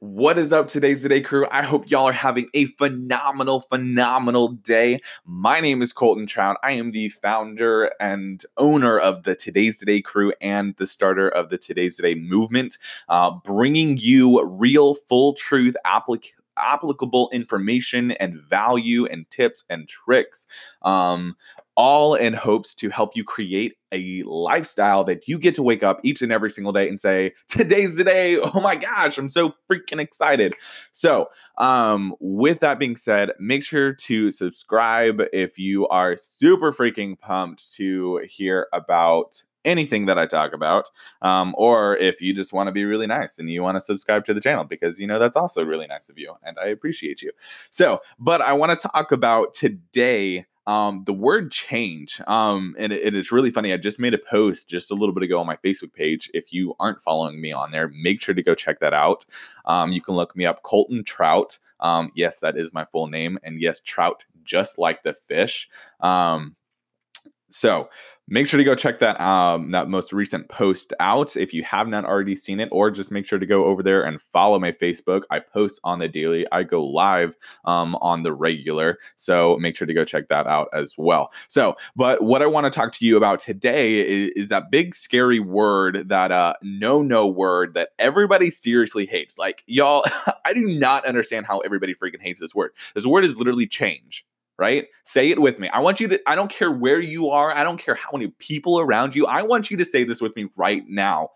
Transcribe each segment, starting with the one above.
What is up, today's Today crew? I hope y'all are having a phenomenal, phenomenal day. My name is Colton Trout. I am the founder and owner of the Today's Today crew and the starter of the Today's Today movement, uh, bringing you real, full truth applicable information and value and tips and tricks, um, all in hopes to help you create a lifestyle that you get to wake up each and every single day and say, Today's the day. Oh my gosh, I'm so freaking excited. So, um, with that being said, make sure to subscribe if you are super freaking pumped to hear about anything that I talk about, um, or if you just want to be really nice and you want to subscribe to the channel because you know that's also really nice of you and I appreciate you. So, but I want to talk about today. Um, the word change, um, and it, it is really funny. I just made a post just a little bit ago on my Facebook page. If you aren't following me on there, make sure to go check that out. Um, you can look me up, Colton Trout. Um, yes, that is my full name, and yes, Trout, just like the fish. Um, so make sure to go check that um, that most recent post out if you have not already seen it or just make sure to go over there and follow my facebook. I post on the daily. I go live um, on the regular. So make sure to go check that out as well. So but what i want to talk to you about today is, is that big scary word that uh no no word that everybody seriously hates. Like y'all i do not understand how everybody freaking hates this word. This word is literally change right? Say it with me. I want you to, I don't care where you are, I don't care how many people around you. I want you to say this with me right now.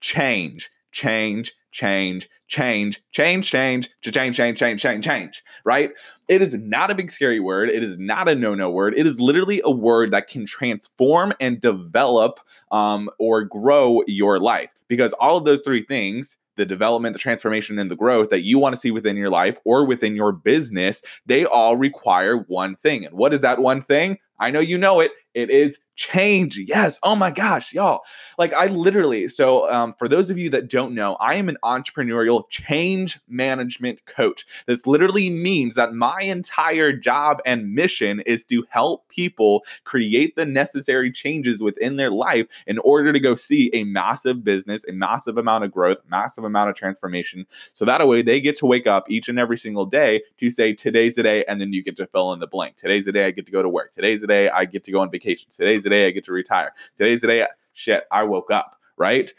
Change, change, change, change, change, change, change, change, change, change, change, right? It is not a big scary word. It is not a no no word. It is literally a word that can transform and develop um, or grow your life because all of those three things the development, the transformation, and the growth that you want to see within your life or within your business, they all require one thing. And what is that one thing? I know you know it. It is change. Yes. Oh my gosh, y'all. Like I literally, so um, for those of you that don't know, I am an entrepreneurial change management coach. This literally means that my entire job and mission is to help people create the necessary changes within their life in order to go see a massive business, a massive amount of growth, massive amount of transformation. So that way they get to wake up each and every single day to say, today's the day, and then you get to fill in the blank. Today's the day I get to go to work. Today's the day I get to go on vacation. Today's the day I get to retire. Today's the day, shit, I woke up, right?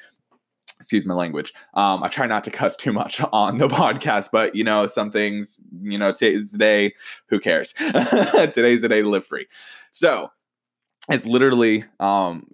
Excuse my language. Um, I try not to cuss too much on the podcast, but you know, some things, you know, today's the day, who cares? today's the day to live free. So it's literally um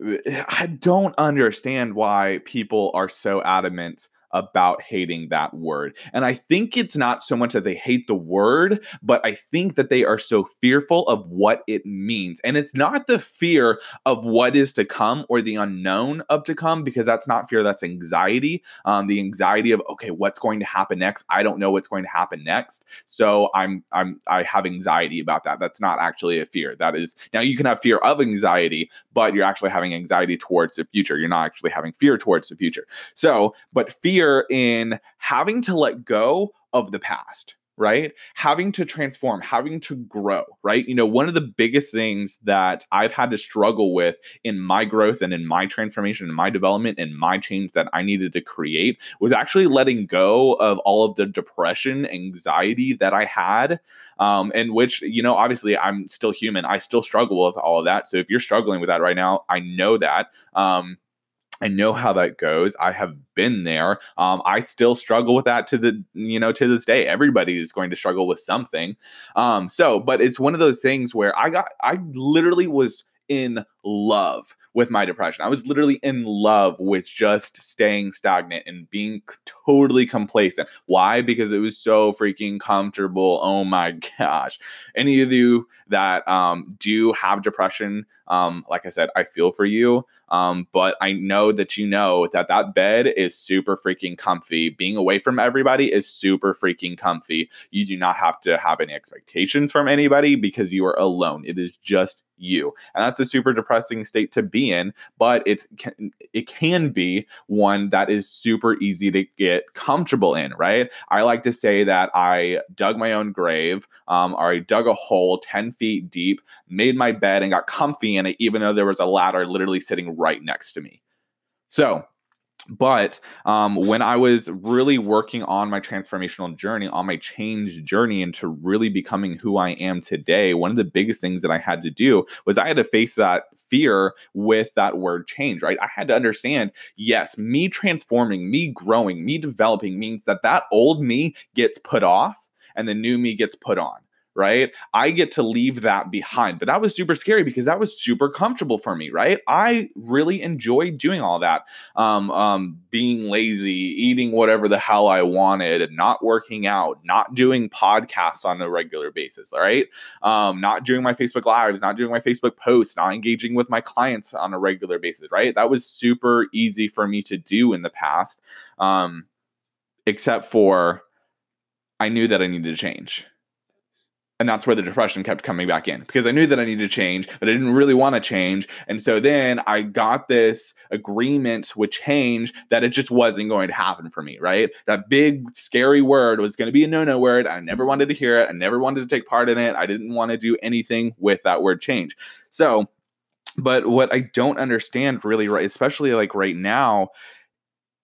I don't understand why people are so adamant about hating that word. And I think it's not so much that they hate the word, but I think that they are so fearful of what it means. And it's not the fear of what is to come or the unknown of to come, because that's not fear, that's anxiety. Um, the anxiety of, okay, what's going to happen next? I don't know what's going to happen next. So I'm I'm I have anxiety about that. That's not actually a fear. That is now you can have fear of anxiety, but you're actually having anxiety towards the future. You're not actually having fear towards the future. So, but fear fear in having to let go of the past right? Having to transform, having to grow, right? You know, one of the biggest things that I've had to struggle with in my growth and in my transformation and my development and my change that I needed to create was actually letting go of all of the depression, anxiety that I had. Um, and which, you know, obviously I'm still human. I still struggle with all of that. So if you're struggling with that right now, I know that. Um, I know how that goes. I have been there. Um, I still struggle with that to the you know to this day. Everybody is going to struggle with something. Um, so, but it's one of those things where I got I literally was in love with my depression. I was literally in love with just staying stagnant and being totally complacent. Why? Because it was so freaking comfortable. Oh my gosh. Any of you that um, do have depression, um, like I said, I feel for you. Um, but I know that you know that that bed is super freaking comfy. Being away from everybody is super freaking comfy. You do not have to have any expectations from anybody because you are alone. It is just you. And that's a super depressing state to be in, but it's it can be one that is super easy to get comfortable in, right? I like to say that I dug my own grave, um, or I dug a hole 10 feet deep, made my bed and got comfy in it, even though there was a ladder literally sitting right next to me. So but um, when I was really working on my transformational journey, on my change journey into really becoming who I am today, one of the biggest things that I had to do was I had to face that fear with that word change, right? I had to understand, yes, me transforming, me growing, me developing means that that old me gets put off and the new me gets put on right? I get to leave that behind. But that was super scary because that was super comfortable for me, right? I really enjoyed doing all that. Um, um, being lazy, eating whatever the hell I wanted, not working out, not doing podcasts on a regular basis, all right? Um, not doing my Facebook lives, not doing my Facebook posts, not engaging with my clients on a regular basis, right? That was super easy for me to do in the past. Um, except for I knew that I needed to change and that's where the depression kept coming back in because I knew that I needed to change, but I didn't really want to change. And so then I got this agreement with change that it just wasn't going to happen for me, right? That big scary word was going to be a no no word. I never wanted to hear it. I never wanted to take part in it. I didn't want to do anything with that word change. So, but what I don't understand really, right, especially like right now,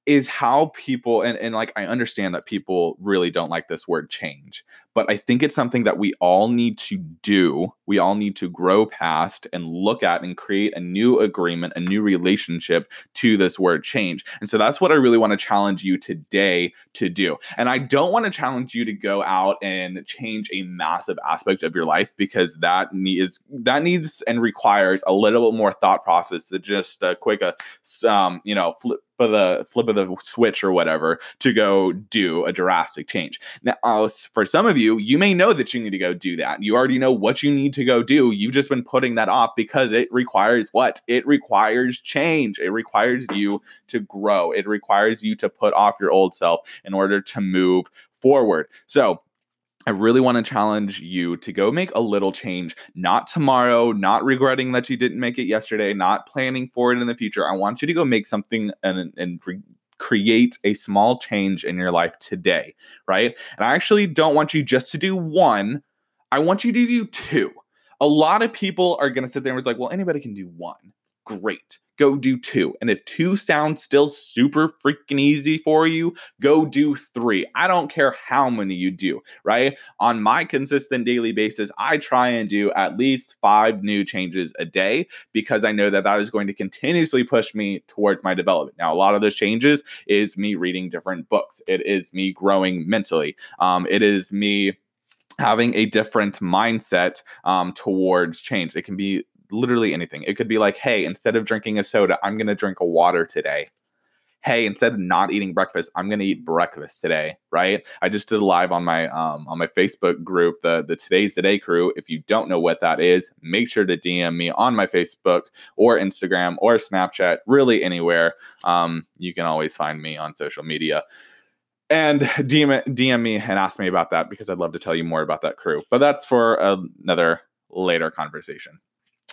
is how people and, and like I understand that people really don't like this word change, but I think it's something that we all need to do. We all need to grow past and look at and create a new agreement, a new relationship to this word change. And so that's what I really want to challenge you today to do. And I don't want to challenge you to go out and change a massive aspect of your life because that needs that needs and requires a little bit more thought process than just a quick a uh, um, you know flip of the flip of the switch or whatever to go do a drastic change. Now, uh, for some of you you, you may know that you need to go do that. You already know what you need to go do. You've just been putting that off because it requires what? It requires change. It requires you to grow. It requires you to put off your old self in order to move forward. So, I really want to challenge you to go make a little change, not tomorrow, not regretting that you didn't make it yesterday, not planning for it in the future. I want you to go make something and, and create a small change in your life today, right? And I actually don't want you just to do one, I want you to do two. A lot of people are going to sit there and be like, well, anybody can do one. Great go do two. And if two sounds still super freaking easy for you, go do three. I don't care how many you do, right? On my consistent daily basis, I try and do at least five new changes a day because I know that that is going to continuously push me towards my development. Now, a lot of those changes is me reading different books, it is me growing mentally, um, it is me having a different mindset um, towards change. It can be literally anything. It could be like, hey, instead of drinking a soda, I'm going to drink a water today. Hey, instead of not eating breakfast, I'm going to eat breakfast today, right? I just did a live on my um, on my Facebook group, the the Today's Today crew. If you don't know what that is, make sure to DM me on my Facebook or Instagram or Snapchat, really anywhere. Um, you can always find me on social media and DM, DM me and ask me about that because I'd love to tell you more about that crew. But that's for another later conversation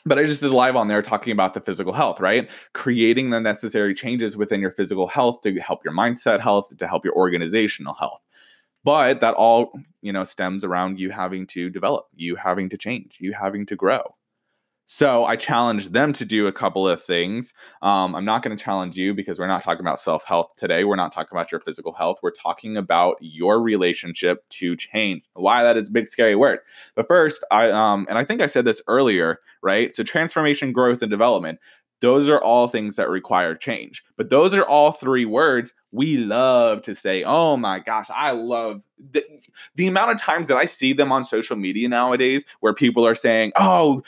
but I just did live on there talking about the physical health, right? Creating the necessary changes within your physical health to help your mindset health, to help your organizational health. But that all, you know, stems around you having to develop, you having to change, you having to grow. So I challenged them to do a couple of things. Um, I'm not going to challenge you because we're not talking about self health today. We're not talking about your physical health. We're talking about your relationship to change. Why that is a big scary word. But first, I um, and I think I said this earlier, right? So transformation, growth, and development. Those are all things that require change. But those are all three words we love to say. Oh my gosh, I love the, the amount of times that I see them on social media nowadays where people are saying, oh,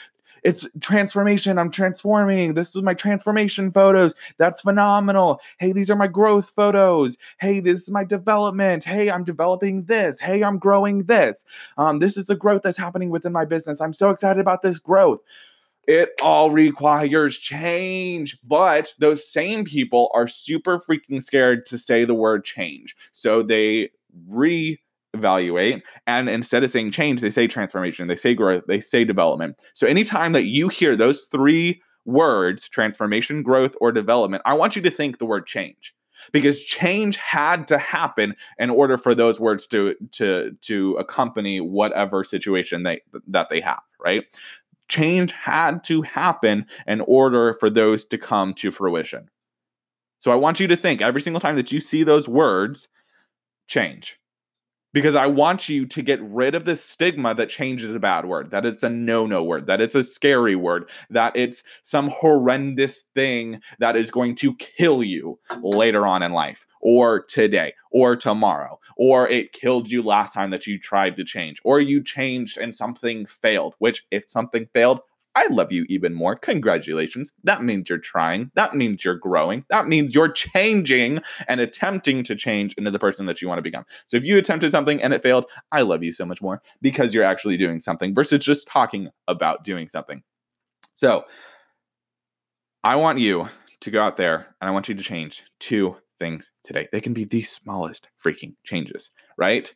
it's transformation. I'm transforming. This is my transformation photos. That's phenomenal. Hey, these are my growth photos. Hey, this is my development. Hey, I'm developing this. Hey, I'm growing this. Um, this is the growth that's happening within my business. I'm so excited about this growth. It all requires change. But those same people are super freaking scared to say the word change. So they re evaluate. And instead of saying change, they say transformation, they say growth, they say development. So anytime that you hear those three words, transformation, growth, or development, I want you to think the word change. Because change had to happen in order for those words to to to accompany whatever situation they that they have, right? Change had to happen in order for those to come to fruition. So I want you to think every single time that you see those words, change because I want you to get rid of the stigma that change is a bad word, that it's a no no word, that it's a scary word, that it's some horrendous thing that is going to kill you later on in life, or today, or tomorrow, or it killed you last time that you tried to change, or you changed and something failed, which if something failed, I love you even more. Congratulations. That means you're trying. That means you're growing. That means you're changing and attempting to change into the person that you want to become. So if you attempted something and it failed, I love you so much more because you're actually doing something versus just talking about doing something. So I want you to go out there and I want you to change two things today. They can be the smallest freaking changes, right?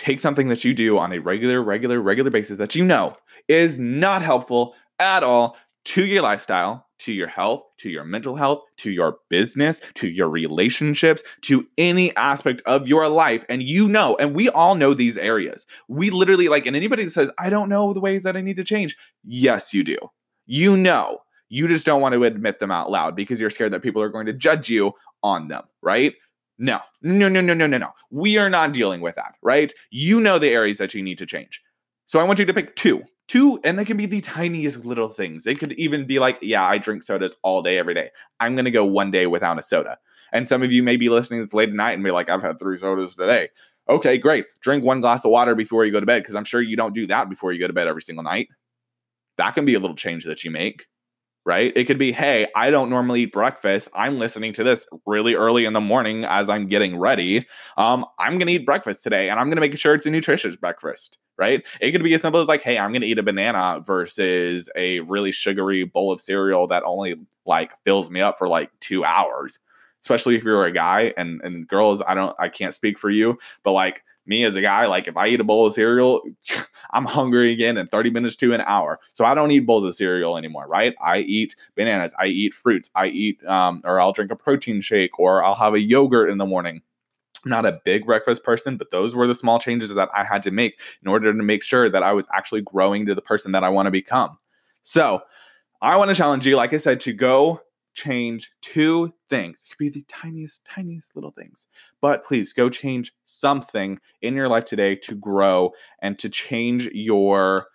Take something that you do on a regular, regular, regular basis that you know is not helpful at all to your lifestyle, to your health, to your mental health, to your business, to your relationships, to any aspect of your life. And you know, and we all know these areas. We literally like, and anybody that says, I don't know the ways that I need to change. Yes, you do. You know, you just don't want to admit them out loud because you're scared that people are going to judge you on them, right? No, no, no, no, no, no, no. We are not dealing with that, right? You know the areas that you need to change. So I want you to pick two Two, and they can be the tiniest little things. They could even be like, yeah, I drink sodas all day, every day. I'm going to go one day without a soda. And some of you may be listening this late at night and be like, I've had three sodas today. Okay, great. Drink one glass of water before you go to bed because I'm sure you don't do that before you go to bed every single night. That can be a little change that you make right? It could be, hey, I don't normally eat breakfast. I'm listening to this really early in the morning as I'm getting ready. Um, I'm gonna eat breakfast today, and I'm gonna make sure it's a nutritious breakfast, right? It could be as simple as like, hey, I'm gonna eat a banana versus a really sugary bowl of cereal that only like fills me up for like two hours. Especially if you're a guy and and girls, I don't, I can't speak for you, but like me as a guy, like if I eat a bowl of cereal, I'm hungry again in 30 minutes to an hour. So I don't eat bowls of cereal anymore, right? I eat bananas, I eat fruits, I eat, um, or I'll drink a protein shake, or I'll have a yogurt in the morning. Not a big breakfast person, but those were the small changes that I had to make in order to make sure that I was actually growing to the person that I want to become. So I want to challenge you, like I said, to go change two things. It could be the tiniest, tiniest little things. But please go change something in your life today to grow and to change your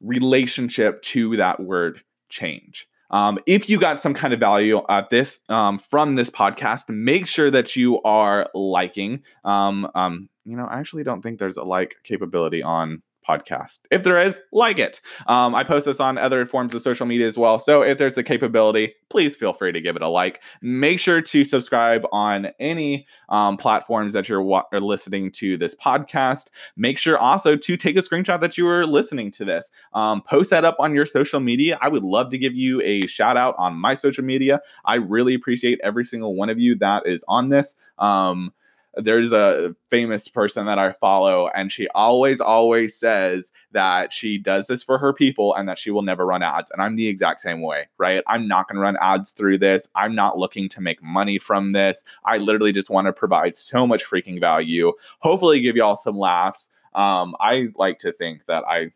relationship to that word change. Um, if you got some kind of value at this um, from this podcast, make sure that you are liking. Um, um you know, I actually don't think there's a like capability on podcast. If there is, like it. Um, I post this on other forms of social media as well. So if there's a capability, please feel free to give it a like. Make sure to subscribe on any um, platforms that you're wa- listening to this podcast. Make sure also to take a screenshot that you were listening to this. Um, post that up on your social media. I would love to give you a shout out on my social media. I really appreciate every single one of you that is on this. Um, there's a famous person that I follow, and she always, always says that she does this for her people and that she will never run ads. And I'm the exact same way, right? I'm not going to run ads through this. I'm not looking to make money from this. I literally just want to provide so much freaking value, hopefully, give y'all some laughs. Um, I like to think that I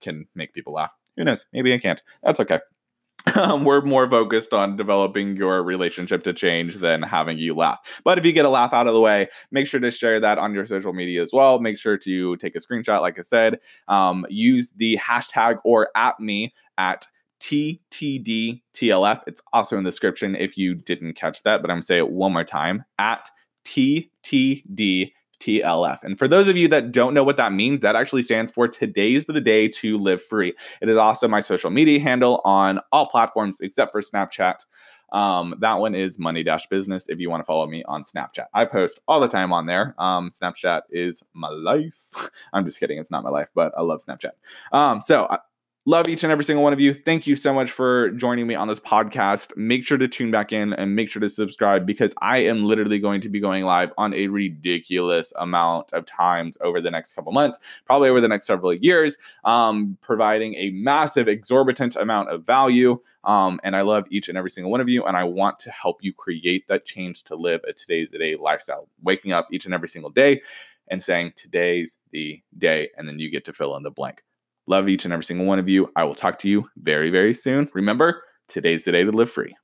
can make people laugh. Who knows? Maybe I can't. That's okay. Um, we're more focused on developing your relationship to change than having you laugh. But if you get a laugh out of the way, make sure to share that on your social media as well. Make sure to take a screenshot, like I said. Um, use the hashtag or at me at TTDTLF. It's also in the description if you didn't catch that, but I'm going to say it one more time at TTD TLF. And for those of you that don't know what that means, that actually stands for Today's the Day to Live Free. It is also my social media handle on all platforms except for Snapchat. Um, that one is Money Dash Business if you want to follow me on Snapchat. I post all the time on there. Um, Snapchat is my life. I'm just kidding. It's not my life, but I love Snapchat. Um, so Love each and every single one of you. Thank you so much for joining me on this podcast. Make sure to tune back in and make sure to subscribe because I am literally going to be going live on a ridiculous amount of times over the next couple months, probably over the next several years, um, providing a massive, exorbitant amount of value. Um, and I love each and every single one of you. And I want to help you create that change to live a today's the day lifestyle, waking up each and every single day and saying, Today's the day. And then you get to fill in the blank. Love each and every single one of you. I will talk to you very, very soon. Remember, today's the day to live free.